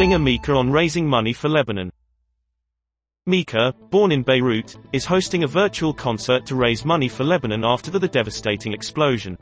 Singer Mika on raising money for Lebanon. Mika, born in Beirut, is hosting a virtual concert to raise money for Lebanon after the, devastating explosion.